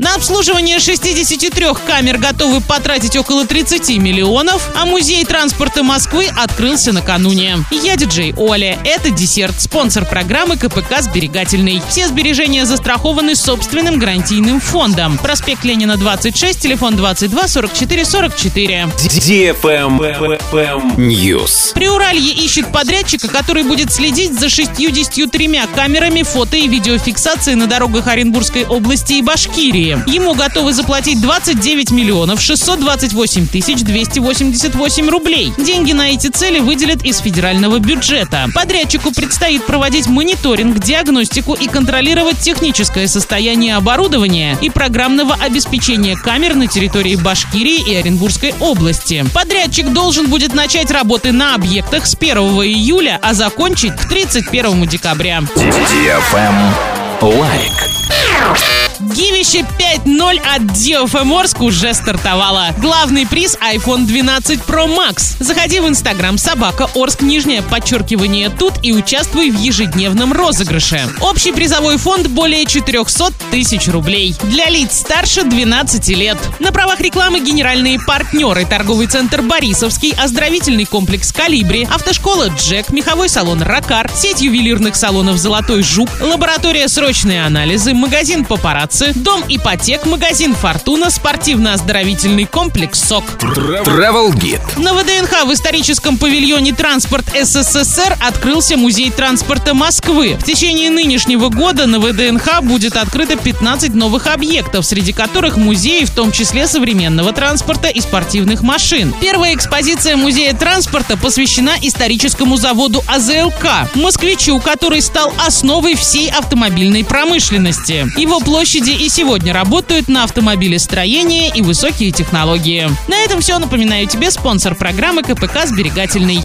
На обслуживание 63 камер готовы потратить около 30 миллионов, а музей транспорта Москвы открылся накануне. Я диджей Оля. Это десерт, спонсор программы КПК «Сберегательный». Все сбережения застрахованы собственным гарантийным фондом. Проспект Ленина, 26, телефон 22 44 44. News. Приуралье ищет подрядчика, который будет следить за 63 камерами фото и видеофиксации на дорогах Оренбургской области и Башкирии. Ему готовы заплатить 29 миллионов 628 тысяч 288 рублей. Деньги на эти цели выделят из федерального бюджета. Подрядчику предстоит проводить мониторинг, диагностику и контролировать техническое состояние оборудования и программного обеспечения камер на территории Башкирии и Оренбургской области. Подрядчик должен будет начать работы на объектах с 1 июля, а закончить к 31 декабря. Лайк. Гивище 5.0 от DFM Орск уже стартовало. Главный приз iPhone 12 Pro Max. Заходи в Инстаграм собака Орск нижнее подчеркивание тут и участвуй в ежедневном розыгрыше. Общий призовой фонд более 400 тысяч рублей. Для лиц старше 12 лет. На правах рекламы генеральные партнеры торговый центр Борисовский, оздоровительный комплекс Калибри, автошкола Джек, меховой салон Ракар, сеть ювелирных салонов Золотой Жук, лаборатория срочные анализы, магазин Папарацци, дом ипотек, магазин Фортуна, спортивно-оздоровительный комплекс СОК. Travel Guide. На ВДНХ в историческом павильоне «Транспорт СССР» открылся музей транспорта Москвы. В течение нынешнего года на ВДНХ будет открыто 15 новых объектов, среди которых музеи, в том числе современного транспорта и спортивных машин. Первая экспозиция музея транспорта посвящена историческому заводу АЗЛК, москвичу, который стал основой всей автомобильной промышленности. Его площади и сегодня работают на автомобилестроение и высокие технологии. На этом все. Напоминаю тебе спонсор программы КПК «Сберегательный».